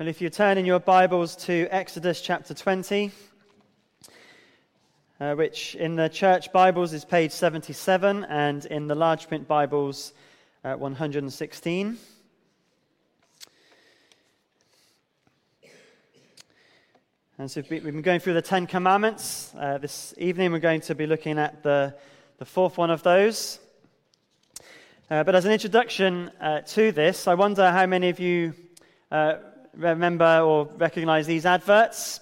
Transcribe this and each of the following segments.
Well, if you turn in your Bibles to Exodus chapter 20, uh, which in the church Bibles is page 77 and in the large print Bibles uh, 116. And so we've been going through the Ten Commandments. Uh, this evening we're going to be looking at the, the fourth one of those. Uh, but as an introduction uh, to this, I wonder how many of you uh, remember or recognize these adverts.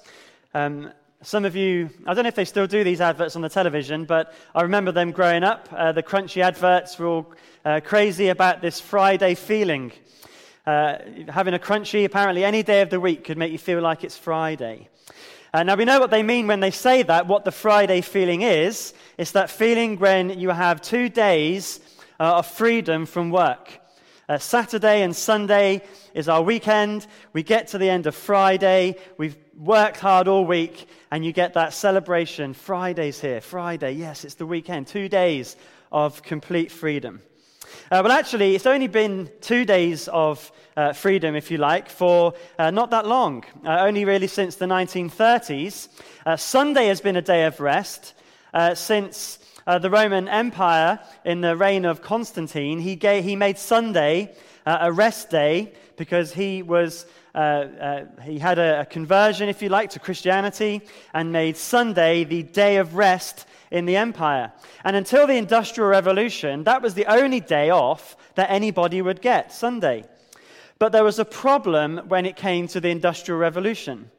Um, some of you, I don't know if they still do these adverts on the television, but I remember them growing up. Uh, the Crunchie adverts were all uh, crazy about this Friday feeling. having a Crunchie, apparently, any day of the week could make you feel like it's Friday. Uh, now, we know what they mean when they say that, what the Friday feeling is. It's that feeling when you have two days uh, of freedom from work. Uh, Saturday and Sunday is our weekend. We get to the end of Friday. We've worked hard all week, and you get that celebration. Friday's here. Friday, yes, it's the weekend. Two days of complete freedom. Uh, well, actually, it's only been two days of uh, freedom, if you like, for uh, not that long, uh, only really since the 1930s. Uh, Sunday has been a day of rest uh, the Roman Empire, in the reign of Constantine, he, gave, he made Sunday a rest day because he was. he had a, a conversion, if you like, to Christianity and made Sunday the day of rest in the empire. And until the Industrial Revolution, that was the only day off that anybody would get, Sunday. But there was a problem when it came to the Industrial Revolution.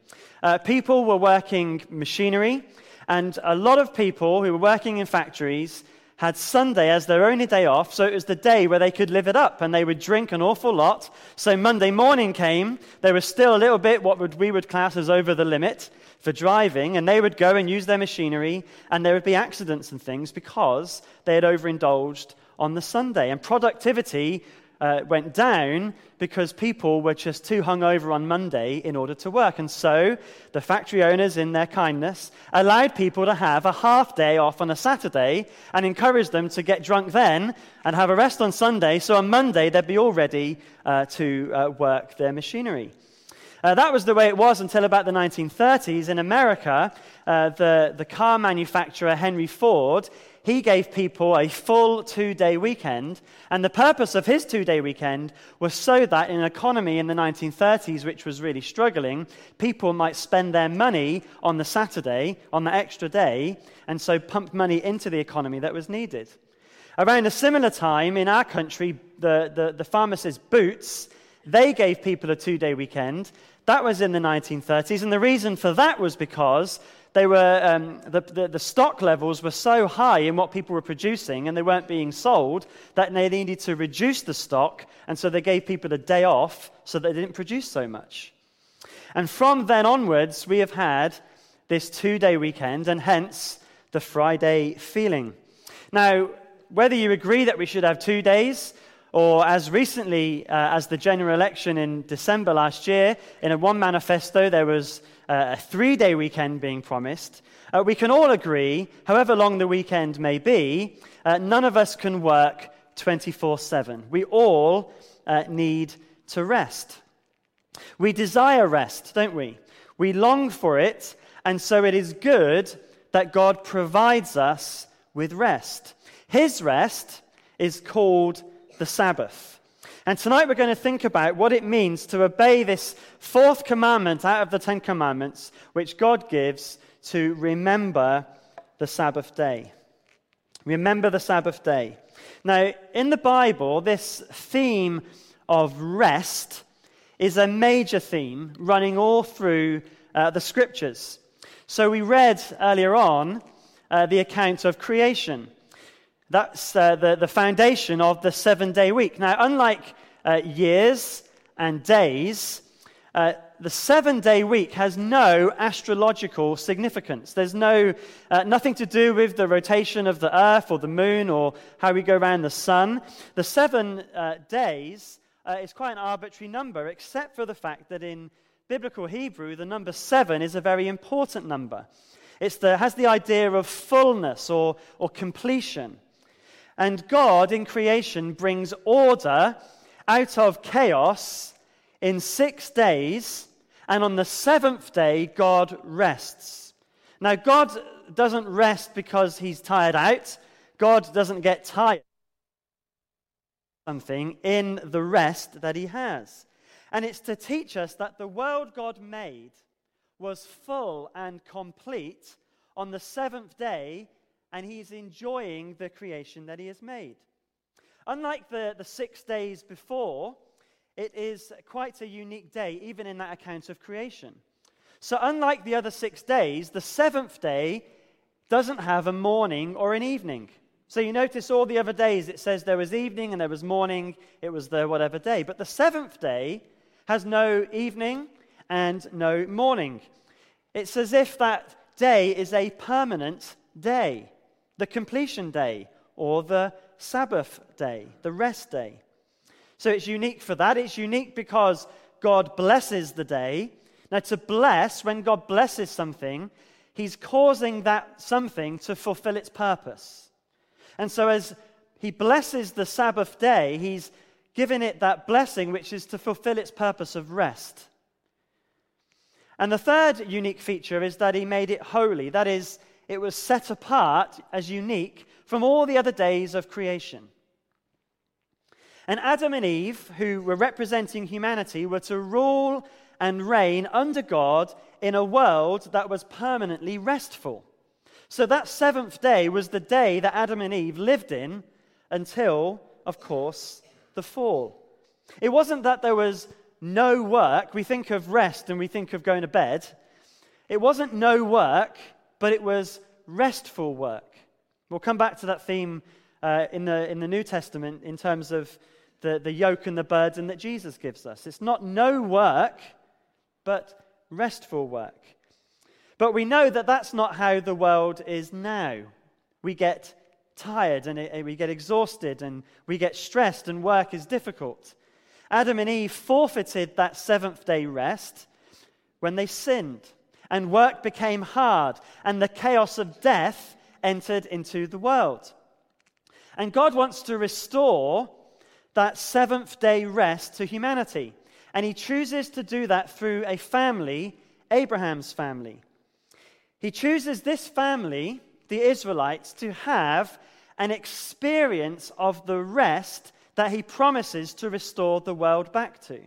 Uh, people were working machinery, and a lot of people who were working in factories had Sunday as their only day off, so it was the day where they could live it up and they would drink an awful lot. So Monday morning came, there was still a little bit what would, we would class as over the limit for driving, and they would go and use their machinery, and there would be accidents and things because they had overindulged on the Sunday. And productivity uh, went down because people were just too hungover on Monday in order to work. And so the factory owners, in their kindness, allowed people to have a half day off on a Saturday and encouraged them to get drunk then and have a rest on Sunday. So on Monday, they'd be all ready uh, to uh, work their machinery. Uh, that was the way it was until about the 1930s. In America, uh, the, the car manufacturer Henry Ford he gave people a full two day weekend. And the purpose of his two day weekend was so that in an economy in the 1930s, which was really struggling, people might spend their money on the Saturday, on the extra day, and so pump money into the economy that was needed. Around a similar time in our country, the, the, the pharmacist Boots, they gave people a two day weekend. That was in the 1930s. And the reason for that was because they were, um, the, the, the, stock levels were so high in what people were producing and they weren't being sold that they needed to reduce the stock. And so they gave people a day off so they didn't produce so much. And from then onwards, we have had this two day weekend and hence the Friday feeling. Now, whether you agree that we should have two days, or as recently uh, as the general election in December last year, in a one manifesto, there was a three day weekend being promised, uh, we can all agree, however long the weekend may be, uh, none of us can work 24 7. We all uh, need to rest. We desire rest, don't we? We long for it, and so it is good that God provides us with rest. His rest is called the Sabbath. And tonight we're going to think about what it means to obey this fourth commandment out of the Ten Commandments, which God gives to remember the Sabbath day. Remember the Sabbath day. Now, in the Bible, this theme of rest is a major theme running all through uh, the scriptures. So, we read earlier on uh, the account of creation. That's uh, the, the foundation of the seven day week. Now, unlike uh, years and days, uh, the seven day week has no astrological significance. There's no, uh, nothing to do with the rotation of the earth or the moon or how we go around the sun. The seven uh, days uh, is quite an arbitrary number, except for the fact that in biblical Hebrew, the number seven is a very important number. It has the idea of fullness or, or completion. And God in creation brings order out of chaos in six days And on the seventh day, God rests. Now, God doesn't rest because he's tired out. God doesn't get tired something in the rest that he has. And it's to teach us that the world God made was full and complete on the seventh day, and he's enjoying the creation that he has made. Unlike the, the six days before, it is quite a unique day, even in that account of creation. So, unlike the other six days, the seventh day doesn't have a morning or an evening. So, you notice all the other days it says there was evening and there was morning, it was the whatever day. But the seventh day has no evening and no morning. It's as if that day is a permanent day, the completion day, or the Sabbath day, the rest day. So it's unique for that. It's unique because God blesses the day. Now, to bless, when God blesses something, He's causing that something to fulfill its purpose. And so, as He blesses the Sabbath day, He's given it that blessing which is to fulfill its purpose of rest. And the third unique feature is that He made it holy. That is, it was set apart as unique from all the other days of creation. And Adam and Eve, who were representing humanity, were to rule and reign under God in a world that was permanently restful. So that seventh day was the day that Adam and Eve lived in until, of course, the fall. It wasn't that there was no work. We think of rest and we think of going to bed. It wasn't no work, but it was restful work. We'll come back to that theme uh, in, the, in the New Testament in terms of the, the yoke and the burden that Jesus gives us. It's not no work, but restful work. But we know that that's not how the world is now. We get tired and it, we get exhausted and we get stressed, and work is difficult. Adam and Eve forfeited that seventh day rest when they sinned, and work became hard, and the chaos of death entered into the world. And God wants to restore that seventh day rest to humanity. And he chooses to do that through a family, Abraham's family. He chooses this family, the Israelites, to have an experience of the rest that he promises to restore the world back to.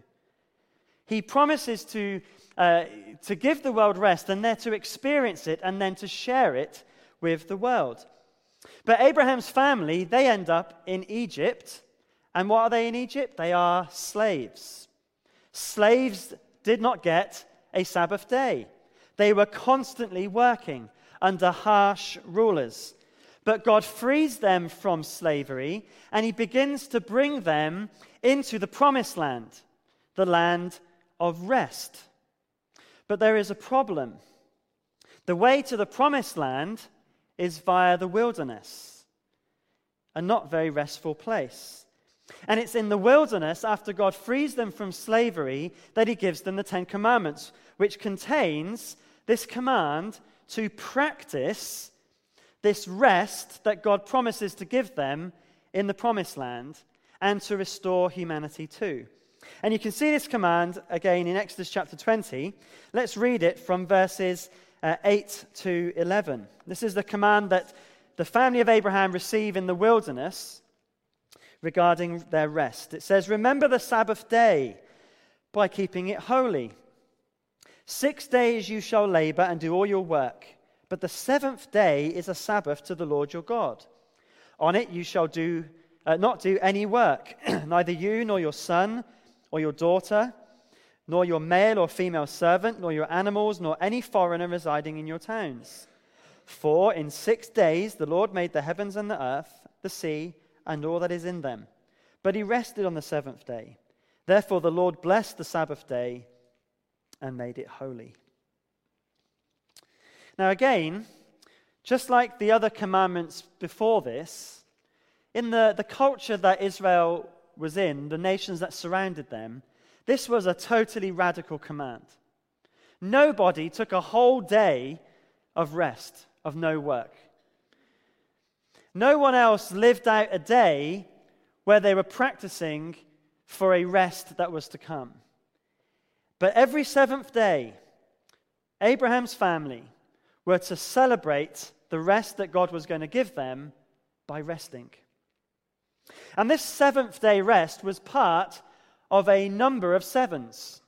He promises to, uh, to give the world rest and then to experience it and then to share it with the world. But Abraham's family, they end up in Egypt and what are they in Egypt? They are slaves. Slaves did not get a Sabbath day, they were constantly working under harsh rulers. But God frees them from slavery and he begins to bring them into the promised land, the land of rest. But there is a problem. The way to the promised land is via the wilderness, a not very restful place. And it's in the wilderness, after God frees them from slavery, that he gives them the Ten Commandments, which contains this command to practice this rest that God promises to give them in the promised land and to restore humanity too. And you can see this command again in Exodus chapter 20. Let's read it from verses uh, 8 to 11. This is the command that the family of Abraham receive in the wilderness regarding their rest. It says, Remember the Sabbath day by keeping it holy. Six days you shall labor and do all your work, but the seventh day is a Sabbath to the Lord your God. On it you shall do, uh, not do any work, neither you nor your son or your daughter, nor your male or female servant, nor your animals, nor any foreigner residing in your towns. For in six days the Lord made the heavens and the earth, the sea, and all that is in them. But he rested on the seventh day. Therefore, the Lord blessed the Sabbath day and made it holy. Now, again, just like the other commandments before this, in the, the culture that Israel was in, the nations that surrounded them, this was a totally radical command. Nobody took a whole day of rest, of no work. No one else lived out a day where they were practicing for a rest that was to come. But every seventh day, Abraham's family were to celebrate the rest that God was going to give them by resting. And this seventh day rest was part of a number of sevens.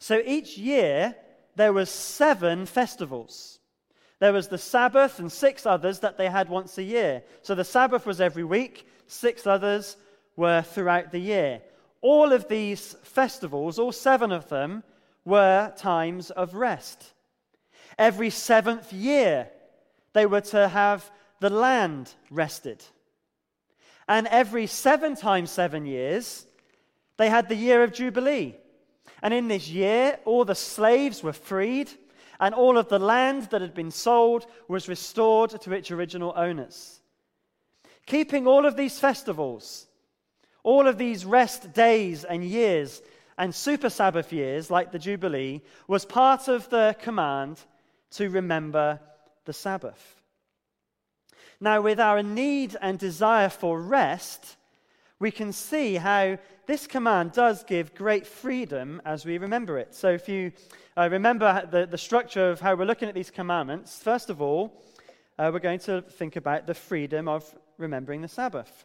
So each year there was seven festivals. There was the Sabbath and six others that they had once a year. So the Sabbath was every week, six others were throughout the year. All of these festivals, all seven of them, were times of rest. Every seventh year, they were to have the land rested. And every seven times seven years, they had the year of Jubilee. And in this year, all the slaves were freed, and all of the land that had been sold was restored to its original owners. Keeping all of these festivals, all of these rest days and years, and super Sabbath years, like the Jubilee, was part of the command to remember the Sabbath. Now, with our need and desire for rest, we can see how this command does give great freedom as we remember it. So, if you uh, remember the, the structure of how we're looking at these commandments, first of all, uh, we're going to think about the freedom of remembering the Sabbath.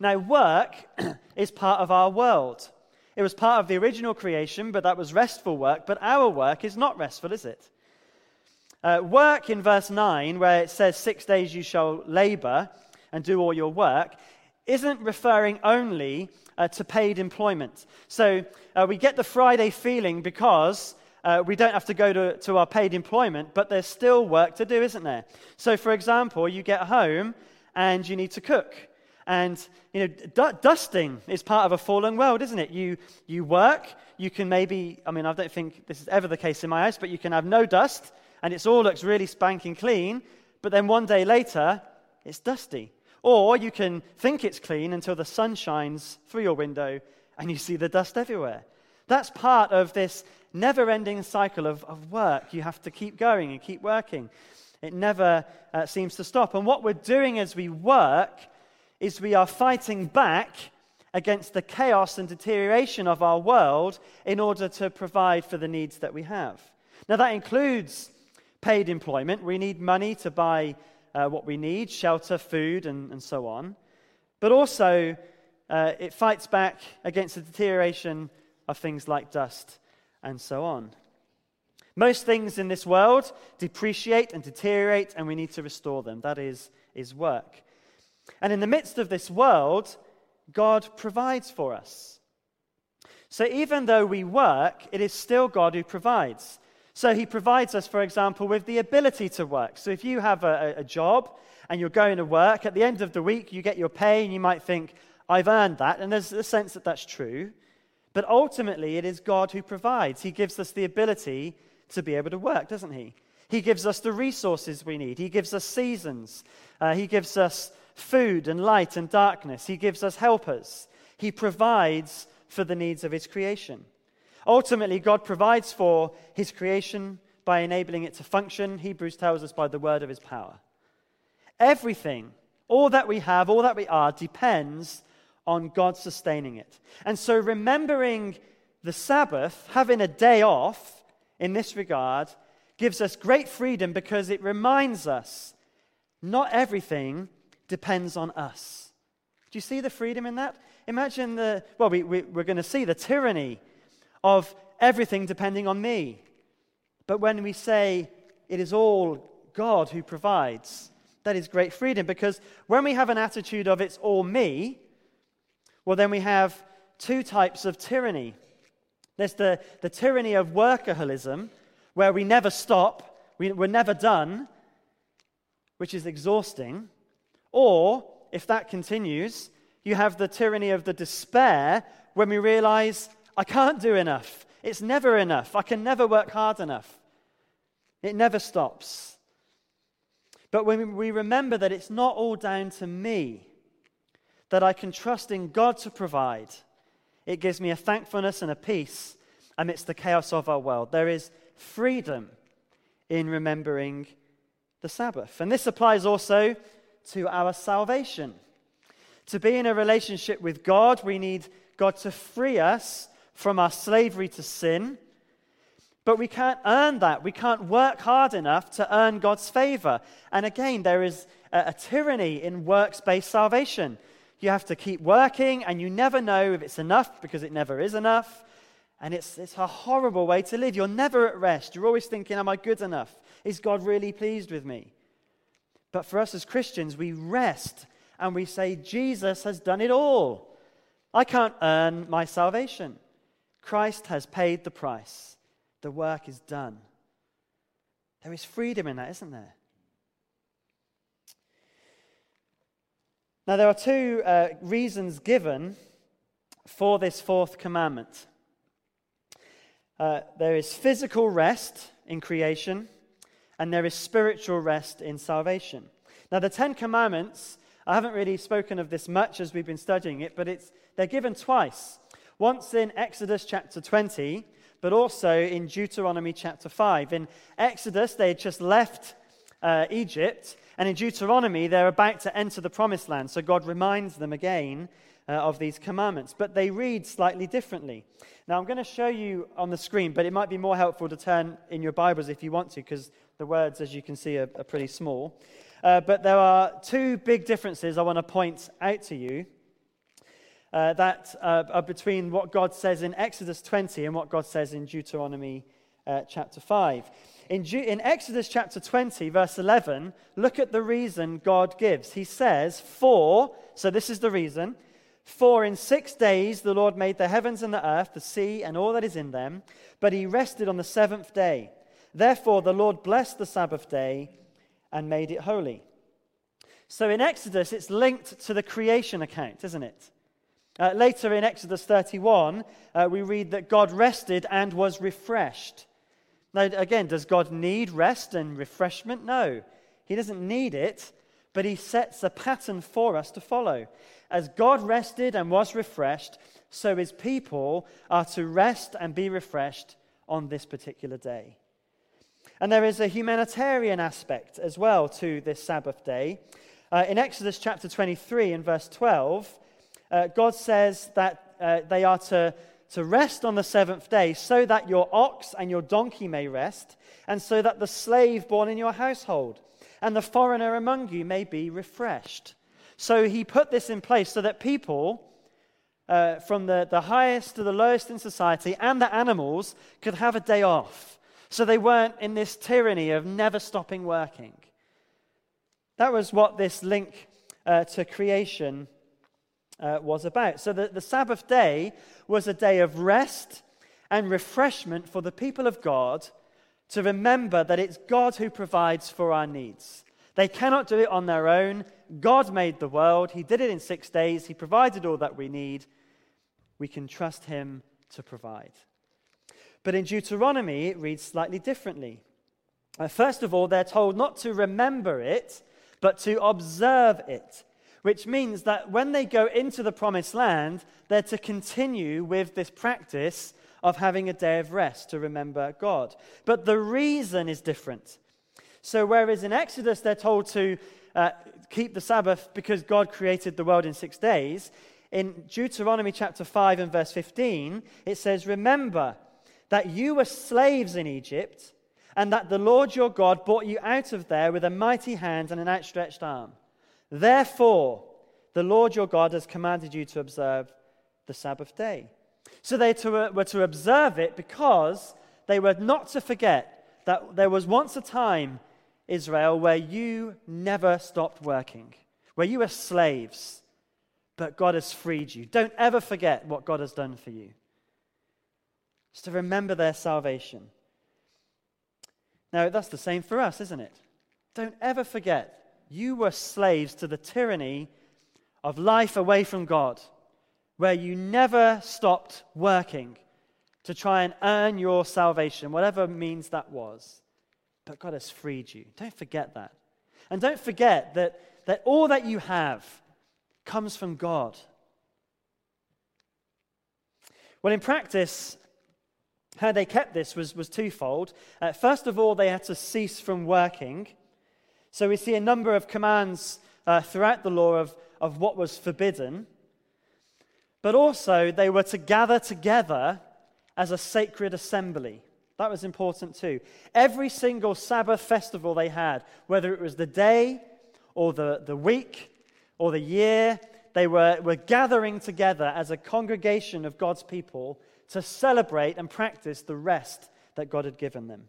Now, work is part of our world. It was part of the original creation, but that was restful work. But our work is not restful, is it? Uh, work in verse 9, where it says, Six days you shall labor and do all your work, isn't referring only uh, to paid employment. So uh, we get the Friday feeling because uh, we don't have to go to, to our paid employment, but there's still work to do, isn't there? So, for example, you get home and you need to cook. And, you know, d- dusting is part of a fallen world, isn't it? You, you work, you can maybe, I mean, I don't think this is ever the case in my house, but you can have no dust and it all looks really spanking clean, but then one day later, it's dusty. Or you can think it's clean until the sun shines through your window and you see the dust everywhere. That's part of this never ending cycle of, of work. You have to keep going and keep working. It never uh, seems to stop. And what we're doing as we work is we are fighting back against the chaos and deterioration of our world in order to provide for the needs that we have. Now, that includes paid employment. We need money to buy uh, what we need shelter, food, and, and so on. But also, uh, it fights back against the deterioration of things like dust and so on. Most things in this world depreciate and deteriorate, and we need to restore them. That is, is work. And in the midst of this world, God provides for us. So even though we work, it is still God who provides. So he provides us, for example, with the ability to work. So if you have a, a, job and you're going to work, at the end of the week you get your pay and you might think, I've earned that. And there's a sense that that's true. But ultimately, it is God who provides. He gives us the ability to be able to work, doesn't he? He gives us the resources we need. He gives us seasons. Uh, he gives us food and light and darkness. He gives us helpers. He provides for the needs of his creation. Ultimately, God provides for his creation by enabling it to function. Hebrews tells us by the word of his power. Everything, all that we have, all that we are, depends on God sustaining it. And so, remembering the Sabbath, having a day off in this regard, gives us great freedom because it reminds us not everything depends on us. Do you see the freedom in that? Imagine the, well, we, we, we're going to see the tyranny of everything depending on me. But when we say it is all God who provides, that is great freedom because when we have an attitude of it's all me, well, then we have two types of tyranny. There's the, the tyranny of workaholism, where we never stop, we, we're never done, which is exhausting. Or, if that continues, you have the tyranny of the despair, when we realize I can't do enough. It's never enough. I can never work hard enough. It never stops. But when we remember that it's not all down to me, that I can trust in God to provide, it gives me a thankfulness and a peace amidst the chaos of our world. There is freedom in remembering the Sabbath. And this applies also to our salvation. To be in a relationship with God, we need God to free us from our slavery to sin. But we can't earn that. We can't work hard enough to earn God's favor. And again, there is a, a tyranny in works based salvation. You have to keep working, and you never know if it's enough because it never is enough. And it's, it's a horrible way to live. You're never at rest. You're always thinking, Am I good enough? Is God really pleased with me? But for us as Christians, we rest and we say, Jesus has done it all. I can't earn my salvation. Christ has paid the price. The work is done. There is freedom in that, isn't there? Now, there are two uh, reasons given for this fourth commandment uh, there is physical rest in creation, and there is spiritual rest in salvation. Now, the Ten Commandments, I haven't really spoken of this much as we've been studying it, but it's, they're given twice. Once in Exodus chapter 20, but also in Deuteronomy chapter 5. In Exodus, they had just left uh, Egypt, and in Deuteronomy, they're about to enter the promised land. So God reminds them again uh, of these commandments, but they read slightly differently. Now, I'm going to show you on the screen, but it might be more helpful to turn in your Bibles if you want to, because the words, as you can see, are, are pretty small. Uh, but there are two big differences I want to point out to you uh, that uh, are between what God says in Exodus 20 and what God says in Deuteronomy uh, chapter 5. In, in Exodus chapter 20, verse 11, look at the reason God gives. He says, For, so this is the reason, for in six days the Lord made the heavens and the earth, the sea, and all that is in them, but he rested on the seventh day. Therefore the Lord blessed the Sabbath day and made it holy. So in Exodus, it's linked to the creation account, isn't it? Uh, later in Exodus 31, uh, we read that God rested and was refreshed. Now, again, does God need rest and refreshment? No, He doesn't need it, but He sets a pattern for us to follow. As God rested and was refreshed, so His people are to rest and be refreshed on this particular day. And there is a humanitarian aspect as well to this Sabbath day. Uh, in Exodus chapter 23 and verse 12, uh, God says that uh, they are to, to rest on the seventh day so that your ox and your donkey may rest, and so that the slave born in your household and the foreigner among you may be refreshed. So he put this in place so that people, uh, from the, the highest to the lowest in society, and the animals could have a day off. So they weren't in this tyranny of never stopping working. That was what this link uh, to creation uh, was about. So the, the Sabbath day was a day of rest and refreshment for the people of God to remember that it's God who provides for our needs. They cannot do it on their own. God made the world, He did it in six days, He provided all that we need. We can trust Him to provide. But in Deuteronomy, it reads slightly differently. Uh, first of all, they're told not to remember it, but to observe it which means that when they go into the promised land, they're to continue with this practice of having a day of rest to remember God. But the reason is different. So, whereas in Exodus they're told to uh, keep the Sabbath because God created the world in six days, in Deuteronomy chapter 5 and verse 15, it says, Remember that you were slaves in Egypt, and that the Lord your God brought you out of there with a mighty hand and an outstretched arm. Therefore, the Lord your God has commanded you to observe the Sabbath day. So they uh, were to observe it because they were not to forget that there was once a time, Israel, where you never stopped working, where you were slaves, but God has freed you. Don't ever forget what God has done for you. Just to remember their salvation. Now, that's the same for us, isn't it? Don't ever forget you were slaves to the tyranny of life away from God, where you never stopped working to try and earn your salvation, whatever means that was. But God has freed you. Don't forget that. And don't forget that, that all that you have comes from God. Well, in practice, how they kept this was, was twofold. Uh, first of all, they had to cease from working so we see a number of commands uh, throughout the law of, of what was forbidden. But also, they were to gather together as a sacred assembly. That was important too. Every single Sabbath festival they had, whether it was the day or the, the week or the year, they were, were gathering together as a congregation of God's people to celebrate and practice the rest that God had given them.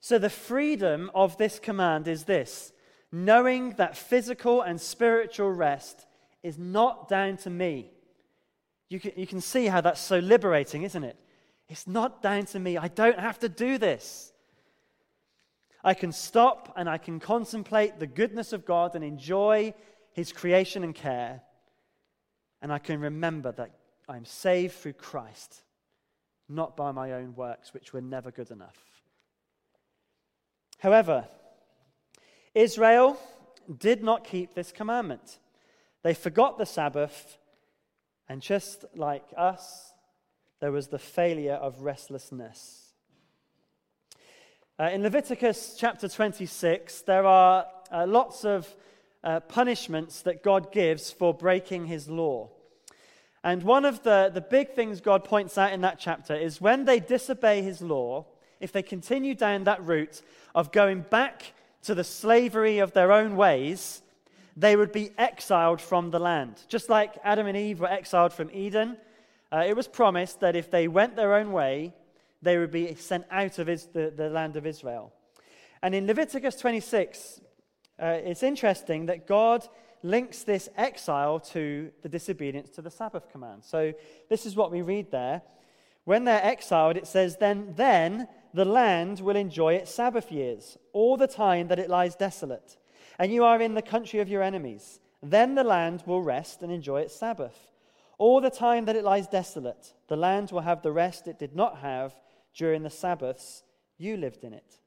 So, the freedom of this command is this knowing that physical and spiritual rest is not down to me. You can, you can see how that's so liberating, isn't it? It's not down to me. I don't have to do this. I can stop and I can contemplate the goodness of God and enjoy His creation and care. And I can remember that I'm saved through Christ, not by my own works, which were never good enough. However, Israel did not keep this commandment. They forgot the Sabbath, and just like us, there was the failure of restlessness. Uh, in Leviticus chapter 26, there are uh, lots of uh, punishments that God gives for breaking his law. And one of the, the big things God points out in that chapter is when they disobey his law, if they continue down that route of going back to the slavery of their own ways, they would be exiled from the land. Just like Adam and Eve were exiled from Eden, uh, it was promised that if they went their own way, they would be sent out of his, the, the land of Israel. And in Leviticus 26, uh, it's interesting that God links this exile to the disobedience to the Sabbath command. So this is what we read there. When they're exiled, it says, then, then the land will enjoy its Sabbath years, all the time that it lies desolate, and you are in the country of your enemies. Then the land will rest and enjoy its Sabbath. All the time that it lies desolate, the land will have the rest it did not have during the Sabbaths you lived in it.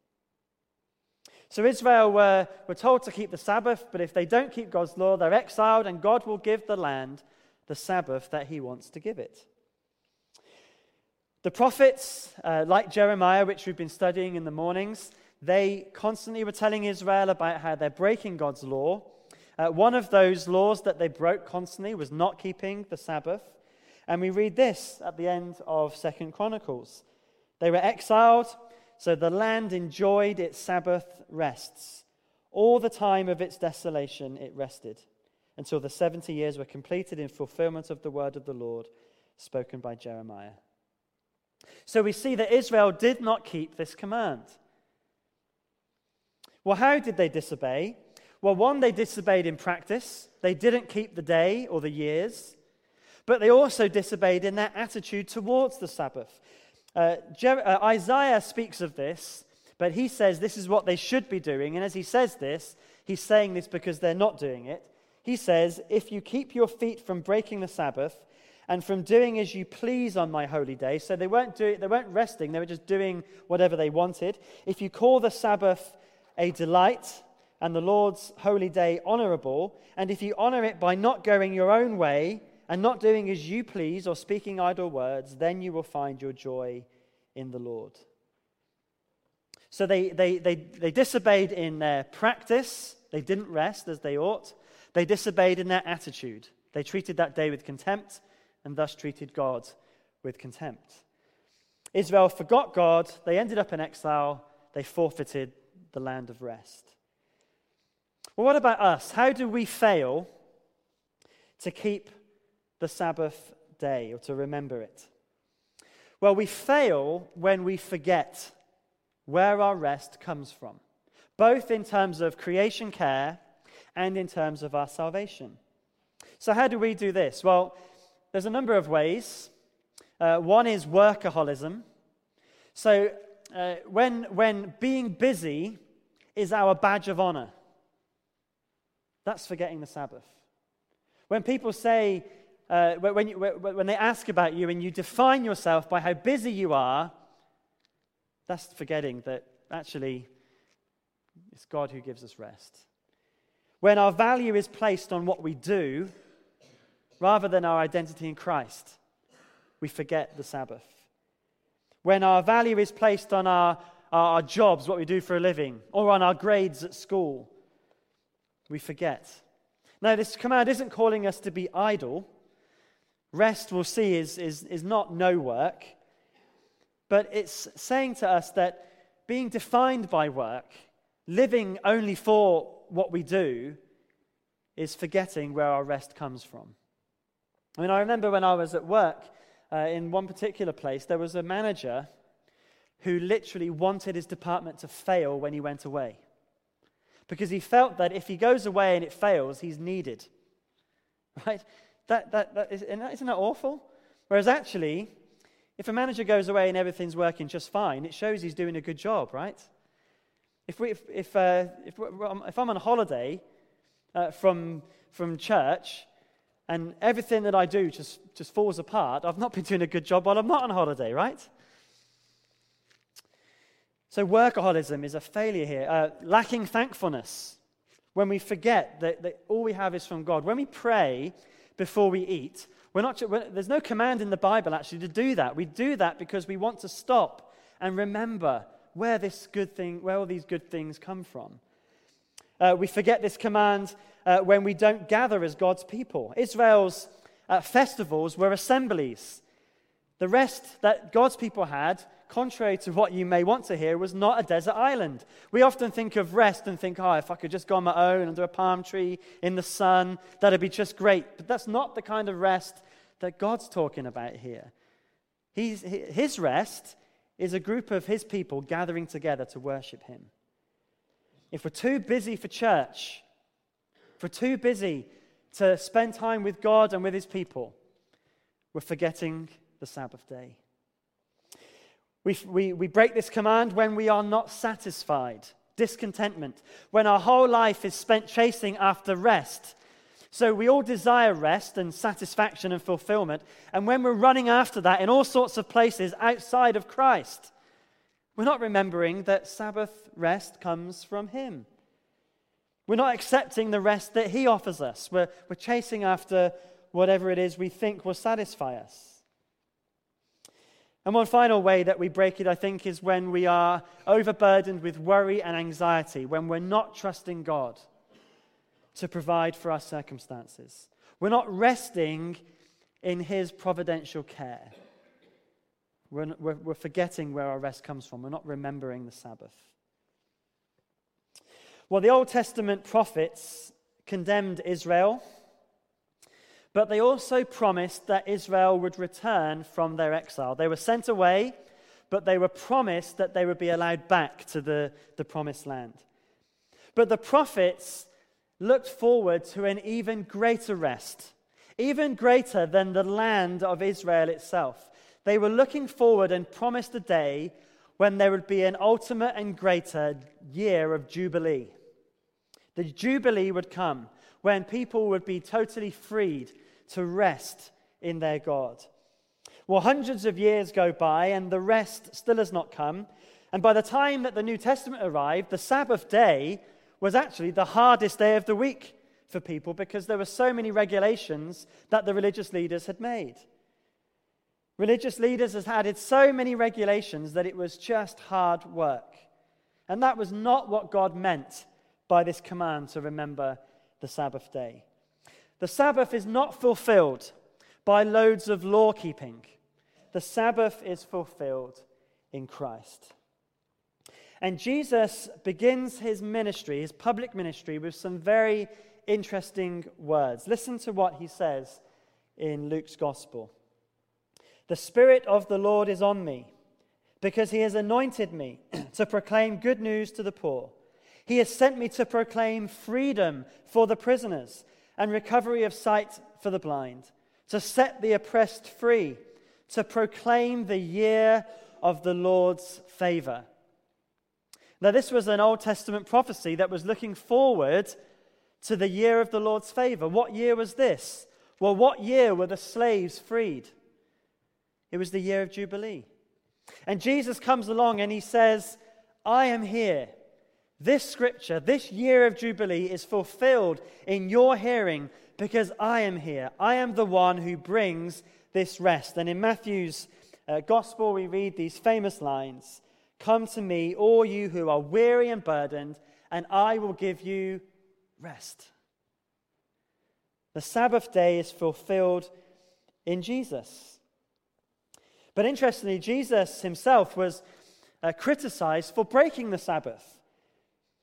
So Israel were, were told to keep the Sabbath, but if they don't keep God's law, they're exiled, and God will give the land the Sabbath that he wants to give it. The prophets, uh, like Jeremiah, which we've been studying in the mornings, they constantly were telling Israel about how they're breaking God's law. Uh, one of those laws that they broke constantly was not keeping the Sabbath. And we read this at the end of Second Chronicles. They were exiled, so the land enjoyed its Sabbath rests. All the time of its desolation, it rested until the 70 years were completed in fulfillment of the word of the Lord spoken by Jeremiah. So we see that Israel did not keep this command. Well, how did they disobey? Well, one, they disobeyed in practice. They didn't keep the day or the years. But they also disobeyed in their attitude towards the Sabbath. Uh, Jer- uh, Isaiah speaks of this, but he says this is what they should be doing. And as he says this, he's saying this because they're not doing it. He says, If you keep your feet from breaking the Sabbath and from doing as you please on my holy day, so they weren't, doing, they weren't resting, they were just doing whatever they wanted. If you call the Sabbath a delight and the Lord's holy day honorable, and if you honor it by not going your own way, and not doing as you please or speaking idle words, then you will find your joy in the Lord. So they, they, they, they disobeyed in their practice, they didn't rest as they ought. They disobeyed in their attitude. They treated that day with contempt and thus treated God with contempt. Israel forgot God, they ended up in exile, they forfeited the land of rest. Well, what about us? How do we fail to keep the Sabbath day or to remember it? Well, we fail when we forget where our rest comes from, both in terms of creation care and in terms of our salvation. So, how do we do this? Well, there's a number of ways. Uh, one is workaholism. So, uh, when, when being busy is our badge of honor, that's forgetting the Sabbath. When people say, uh, when, you, when they ask about you and you define yourself by how busy you are, that's forgetting that actually it's God who gives us rest. When our value is placed on what we do rather than our identity in Christ, we forget the Sabbath. When our value is placed on our, our, jobs, what we do for a living, or on our grades at school, we forget. Now, this command isn't calling us to be idle. Rest, we'll see, is, is, is not no work, but it's saying to us that being defined by work, living only for what we do, is forgetting where our rest comes from. I mean, I remember when I was at work uh, in one particular place, there was a manager who literally wanted his department to fail when he went away. Because he felt that if he goes away and it fails, he's needed. Right? That, that, that is, isn't that awful? Whereas actually, if a manager goes away and everything's working just fine, it shows he's doing a good job, right? If, we, if, if, uh, if, if I'm on holiday uh, from, from church and everything that I do just, just falls apart, I've not been doing a good job while I'm not on holiday, right? So, workaholism is a failure here. Uh, lacking thankfulness when we forget that, that all we have is from God. When we pray before we eat, we're not, we're, there's no command in the Bible actually to do that. We do that because we want to stop and remember where this good thing, where all these good things come from. Uh, we forget this command uh, when we don't gather as God's people. Israel's uh, festivals were assemblies. The rest that God's people had contrary to what you may want to hear, was not a desert island. We often think of rest and think, oh, if I could just go on my own under a palm tree in the sun, that'd be just great. But that's not the kind of rest that God's talking about here. He's, his rest is a group of his people gathering together to worship him. If we're too busy for church, we're too busy to spend time with God and with his people, we're forgetting the Sabbath day. We, we, we break this command when we are not satisfied, discontentment, when our whole life is spent chasing after rest. So we all desire rest and satisfaction and fulfillment. And when we're running after that in all sorts of places outside of Christ, we're not remembering that Sabbath rest comes from Him. We're not accepting the rest that He offers us. We're, we're chasing after whatever it is we think will satisfy us. And one final way that we break it, I think, is when we are overburdened with worry and anxiety, when we're not trusting God to provide for our circumstances. We're not resting in His providential care. We're, we're, we're, forgetting where our rest comes from. We're not remembering the Sabbath. Well, the Old Testament prophets condemned Israel but they also promised that Israel would return from their exile. They were sent away, but they were promised that they would be allowed back to the, the promised land. But the prophets looked forward to an even greater rest, even greater than the land of Israel itself. They were looking forward and promised a day when there would be an ultimate and greater year of Jubilee. The Jubilee would come when people would be totally freed to rest in their God. Well, hundreds of years go by and the rest still has not come. And by the time that the New Testament arrived, the Sabbath day was actually the hardest day of the week for people because there were so many regulations that the religious leaders had made. Religious leaders had added so many regulations that it was just hard work. And that was not what God meant by this command to remember the Sabbath day. The Sabbath is not fulfilled by loads of law keeping, the Sabbath is fulfilled in Christ. And Jesus begins his ministry, his public ministry, with some very interesting words. Listen to what he says in Luke's gospel. The Spirit of the Lord is on me, because he has anointed me to proclaim good news to the poor. He has sent me to proclaim freedom for the prisoners and recovery of sight for the blind, to set the oppressed free, to proclaim the year of the Lord's favor. Now, this was an Old Testament prophecy that was looking forward to the year of the Lord's favor. What year was this? Well, what year were the slaves freed? It was the year of Jubilee. And Jesus comes along and he says, I am here. This scripture, this year of Jubilee, is fulfilled in your hearing because I am here. I am the one who brings this rest. And in Matthew's uh, gospel, we read these famous lines Come to me, all you who are weary and burdened, and I will give you rest. The Sabbath day is fulfilled in Jesus. But interestingly, Jesus himself was uh, criticized for breaking the Sabbath.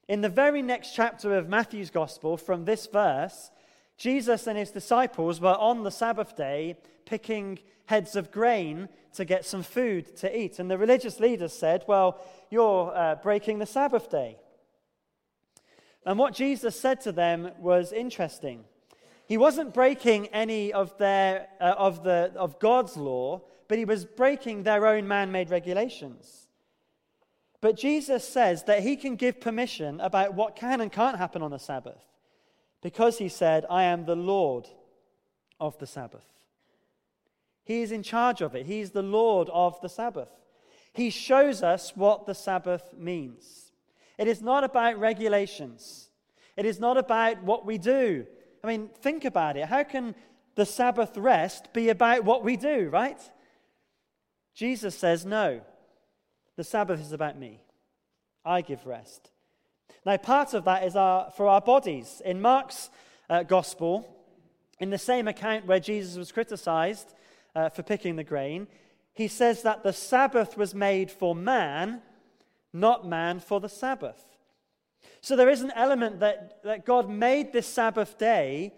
In the very next chapter of Matthew's Gospel, from this verse, Jesus and his disciples were on the Sabbath day picking heads of grain to get some food to eat. And the religious leaders said, Well, you're uh, breaking the Sabbath day. And what Jesus said to them was interesting. He wasn't breaking any of, their, uh, of, the, of God's law, but he was breaking their own man made regulations. But Jesus says that he can give permission about what can and can't happen on the Sabbath because he said, I am the Lord of the Sabbath. He is in charge of it, He's the Lord of the Sabbath. He shows us what the Sabbath means. It is not about regulations, it is not about what we do. I mean, think about it. How can the Sabbath rest be about what we do, right? Jesus says, no. The Sabbath is about me. I give rest. Now, part of that is our, for our bodies. In Mark's uh, gospel, in the same account where Jesus was criticized uh, for picking the grain, he says that the Sabbath was made for man, not man for the Sabbath. So there is an element that, that God made this Sabbath day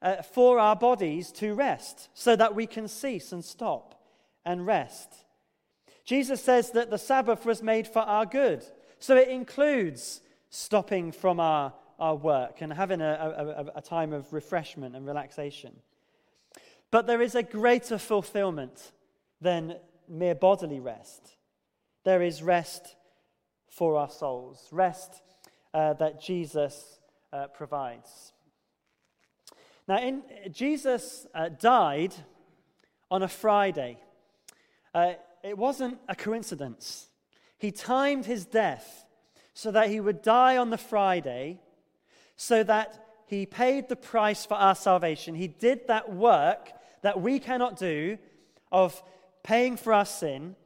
uh, for our bodies to rest, so that we can cease and stop and rest. Jesus says that the Sabbath was made for our good. So it includes stopping from our, our work and having a, a, a time of refreshment and relaxation. But there is a greater fulfillment than mere bodily rest. There is rest for our souls, rest uh, that Jesus uh, provides. Now, in, Jesus uh, died on a Friday. It wasn't a coincidence. He timed his death so that he would die on the Friday, so that he paid the price for our salvation. He did that work that we cannot do of paying for our sin.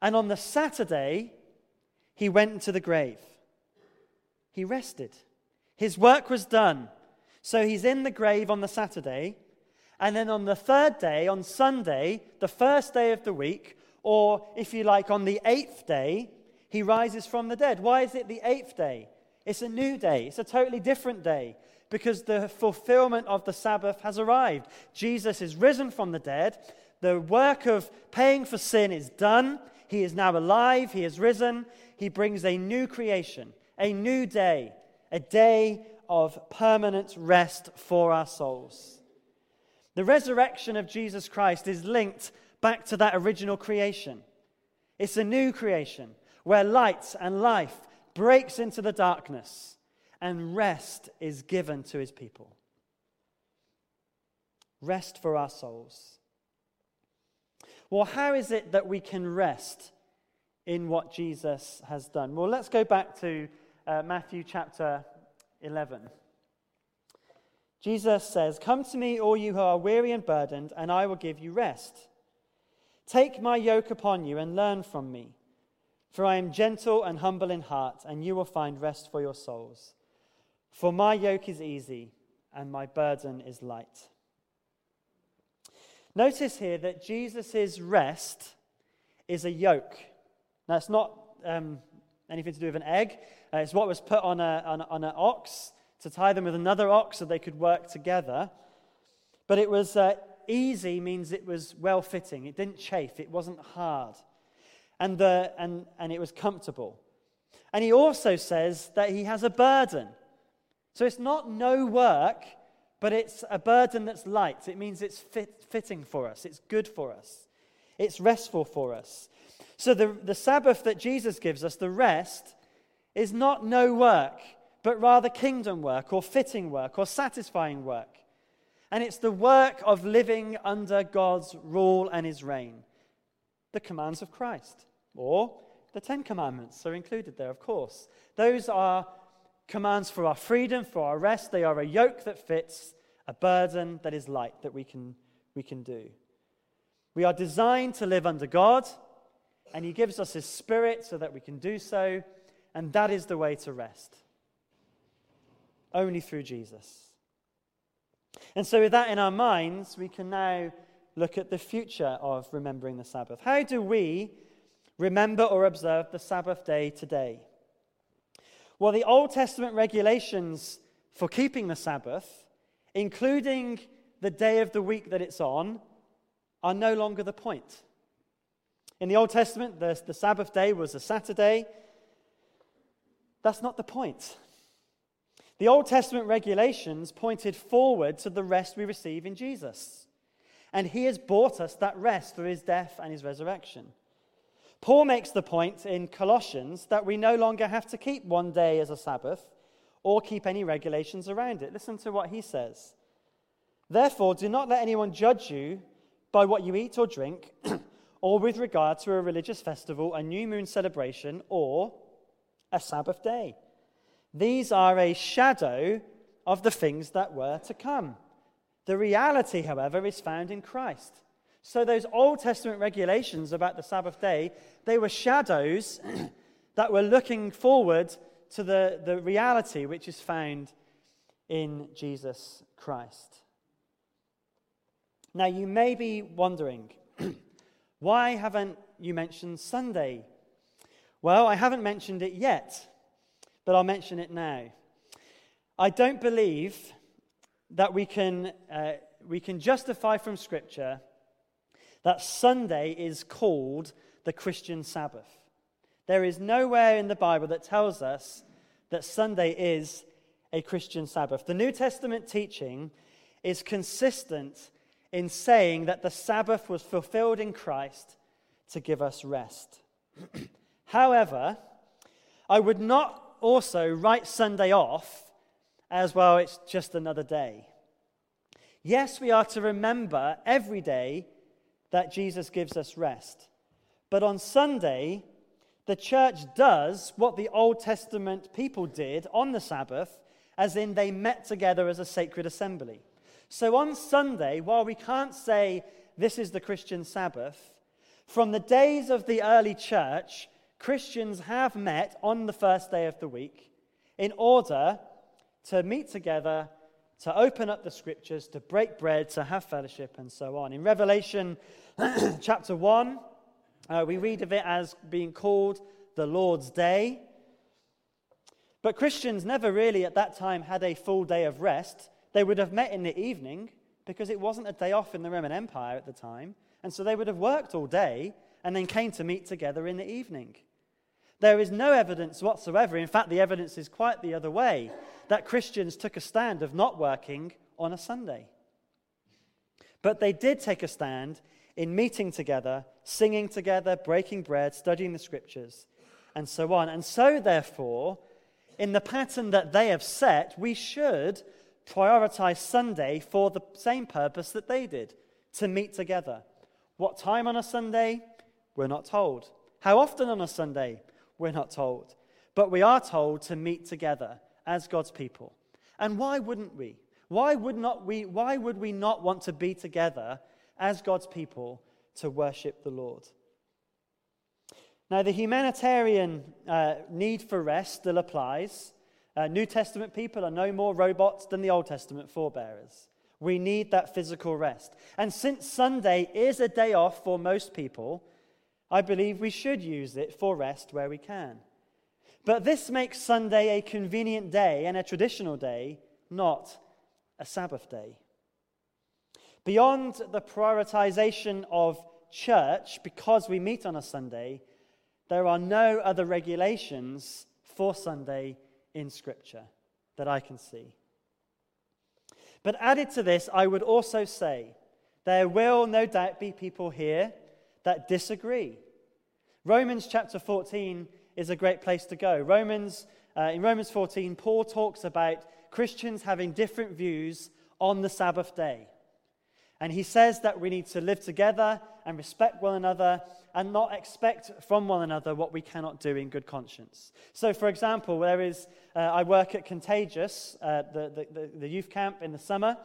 And on the Saturday, he went into the grave. He rested. His work was done. So he's in the grave on the Saturday. And then on the third day, on Sunday, the first day of the week, or if you like, on the eighth day, he rises from the dead. Why is it the eighth day? It's a new day, it's a totally different day because the fulfillment of the Sabbath has arrived. Jesus is risen from the dead. The work of paying for sin is done. He is now alive. He is risen. He brings a new creation, a new day, a day of permanent rest for our souls. The resurrection of Jesus Christ is linked back to that original creation. It's a new creation where light and life breaks into the darkness and rest is given to his people. Rest for our souls. Well, how is it that we can rest in what Jesus has done? Well, let's go back to uh, Matthew chapter 11. Jesus says, Come to me, all you who are weary and burdened, and I will give you rest. Take my yoke upon you and learn from me, for I am gentle and humble in heart, and you will find rest for your souls. For my yoke is easy and my burden is light. Notice here that Jesus' rest is a yoke. Now, it's not um, anything to do with an egg, uh, it's what was put on, a, on, on, an ox to tie them with another ox so they could work together. But it was uh, easy means it was well fitting. It didn't chafe, it wasn't hard. And, the, and, and it was comfortable. And he also says that he has a burden. So it's not no work, but it's a burden that's light. It means it's fit, fitting for us, it's good for us, it's restful for us. So the, the Sabbath that Jesus gives us, the rest, is not no work, but rather kingdom work or fitting work or satisfying work. And it's the work of living under God's rule and his reign. The commands of Christ, or the Ten Commandments are included there, of course. Those are commands for our freedom, for our rest. They are a yoke that fits, a burden that is light that we can, we can do. We are designed to live under God, and He gives us His Spirit so that we can do so, and that is the way to rest. Only through Jesus. And so, with that in our minds, we can now look at the future of remembering the Sabbath. How do we remember or observe the Sabbath day today? Well, the Old Testament regulations for keeping the Sabbath, including the day of the week that it's on, are no longer the point. In the Old Testament, the, the Sabbath day was a Saturday. That's not the point. The Old Testament regulations pointed forward to the rest we receive in Jesus. And he has bought us that rest through his death and his resurrection. Paul makes the point in Colossians that we no longer have to keep one day as a Sabbath or keep any regulations around it. Listen to what he says. Therefore, do not let anyone judge you by what you eat or drink, or with regard to a religious festival, a new moon celebration, or a Sabbath day. These are a shadow of the things that were to come. The reality, however, is found in Christ. So those Old Testament regulations about the Sabbath day, they were shadows that were looking forward to the, the reality which is found in Jesus Christ. Now, you may be wondering, why haven't you mentioned Sunday? Well, I haven't mentioned it yet but I'll mention it now. I don't believe that we can, uh, we can justify from Scripture that Sunday is called the Christian Sabbath. There is nowhere in the Bible that tells us that Sunday is a Christian Sabbath. The New Testament teaching is consistent in saying that the Sabbath was fulfilled in Christ to give us rest. However, I would not also write Sunday off as well, it's just another day. Yes, we are to remember every day that Jesus gives us rest. But on Sunday, the church does what the Old Testament people did on the Sabbath, as in they met together as a sacred assembly. So on Sunday, while we can't say this is the Christian Sabbath, from the days of the early church, Christians have met on the first day of the week in order to meet together, to open up the scriptures, to break bread, to have fellowship, and so on. In Revelation chapter 1, uh, we read of it as being called the Lord's Day. But Christians never really at that time had a full day of rest. They would have met in the evening because it wasn't a day off in the Roman Empire at the time. And so they would have worked all day and then came to meet together in the evening. There is no evidence whatsoever, in fact, the evidence is quite the other way, that Christians took a stand of not working on a Sunday. But they did take a stand in meeting together, singing together, breaking bread, studying the scriptures, and so on. And so, therefore, in the pattern that they have set, we should prioritize Sunday for the same purpose that they did to meet together. What time on a Sunday? We're not told. How often on a Sunday? We're not told. But we are told to meet together as God's people. And why wouldn't we? Why would, not we, why would we not want to be together as God's people to worship the Lord? Now, the humanitarian uh, need for rest still applies. Uh, New Testament people are no more robots than the Old Testament forebearers. We need that physical rest. And since Sunday is a day off for most people, I believe we should use it for rest where we can. But this makes Sunday a convenient day and a traditional day, not a Sabbath day. Beyond the prioritization of church, because we meet on a Sunday, there are no other regulations for Sunday in Scripture that I can see. But added to this, I would also say there will no doubt be people here that disagree Romans chapter 14 is a great place to go. Romans, uh, in Romans 14, Paul talks about Christians having different views on the Sabbath day. And he says that we need to live together and respect one another and not expect from one another what we cannot do in good conscience. So, for example, there is, uh, I work at Contagious, uh, the, the, the youth camp in the summer.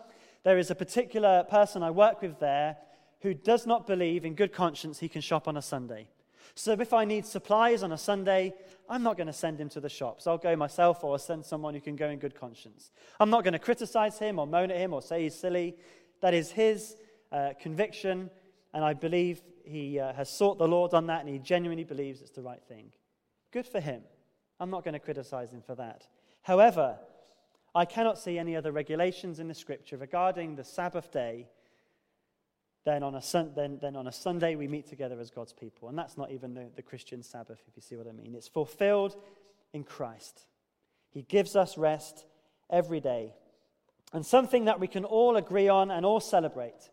There is a particular person I work with there who does not believe in good conscience he can shop on a Sunday. So if I need supplies on a Sunday, I'm not going to send him to the shops. I'll go myself or I'll send someone who can go in good conscience. I'm not going to criticize him or moan at him or say he's silly. That is his uh, conviction, and I believe he uh, has sought the Lord on that and he genuinely believes it's the right thing. Good for him. I'm not going to criticize him for that. However, I cannot see any other regulations in the scripture regarding the Sabbath day then on, a sun, then, then on a Sunday we meet together as God's people. And that's not even the, the Christian Sabbath, if you see what I mean. It's fulfilled in Christ. He gives us rest every day. And something that we can all agree on and all celebrate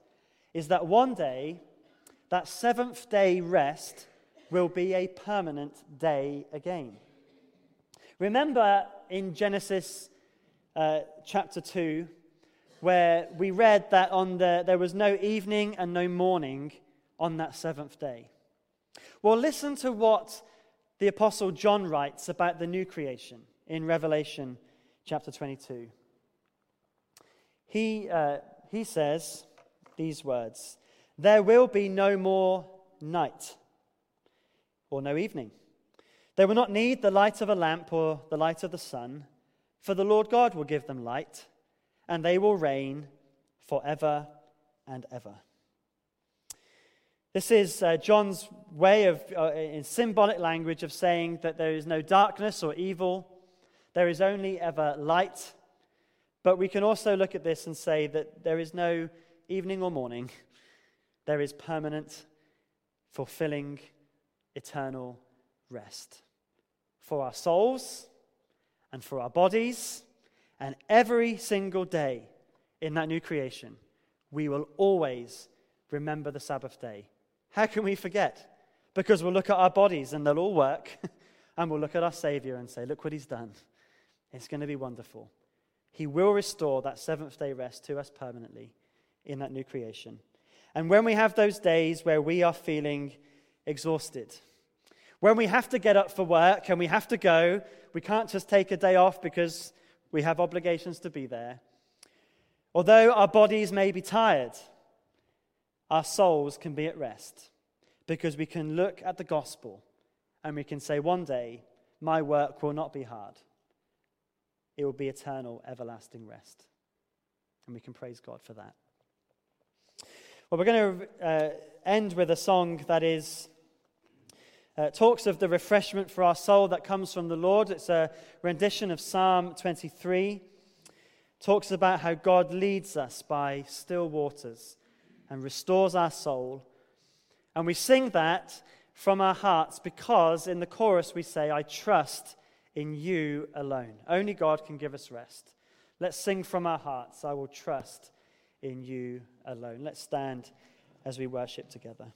is that one day, that seventh day rest will be a permanent day again. Remember in Genesis uh, chapter 2, where we read that on the, there was no evening and no morning on that seventh day. Well, listen to what the Apostle John writes about the new creation in Revelation chapter 22. He, uh, he says these words There will be no more night or no evening. They will not need the light of a lamp or the light of the sun, for the Lord God will give them light and they will reign forever and ever. This is uh, John's way of, uh, in symbolic language, of saying that there is no darkness or evil, there is only ever light. But we can also look at this and say that there is no evening or morning, there is permanent, fulfilling, eternal rest for our souls and for our bodies and every single day in that new creation, we will always remember the Sabbath day. How can we forget? Because we'll look at our bodies and they'll all work, and we'll look at our Savior and say, Look what He's done. It's going to be wonderful. He will restore that seventh day rest to us permanently in that new creation. And when we have those days where we are feeling exhausted, when we have to get up for work and we have to go, we can't just take a day off because we have obligations to be there. Although our bodies may be tired, our souls can be at rest because we can look at the gospel and we can say, one day, my work will not be hard. It will be eternal, everlasting rest. And we can praise God for that. Well, we're going to uh, end with a song that is uh, talks of the refreshment for our soul that comes from the Lord. It's a rendition of Psalm 23. Talks about how God leads us by still waters and restores our soul. And we sing that from our hearts because in the chorus we say, I trust in you alone. Only God can give us rest. Let's sing from our hearts, I will trust in you alone. Let's stand as we worship together.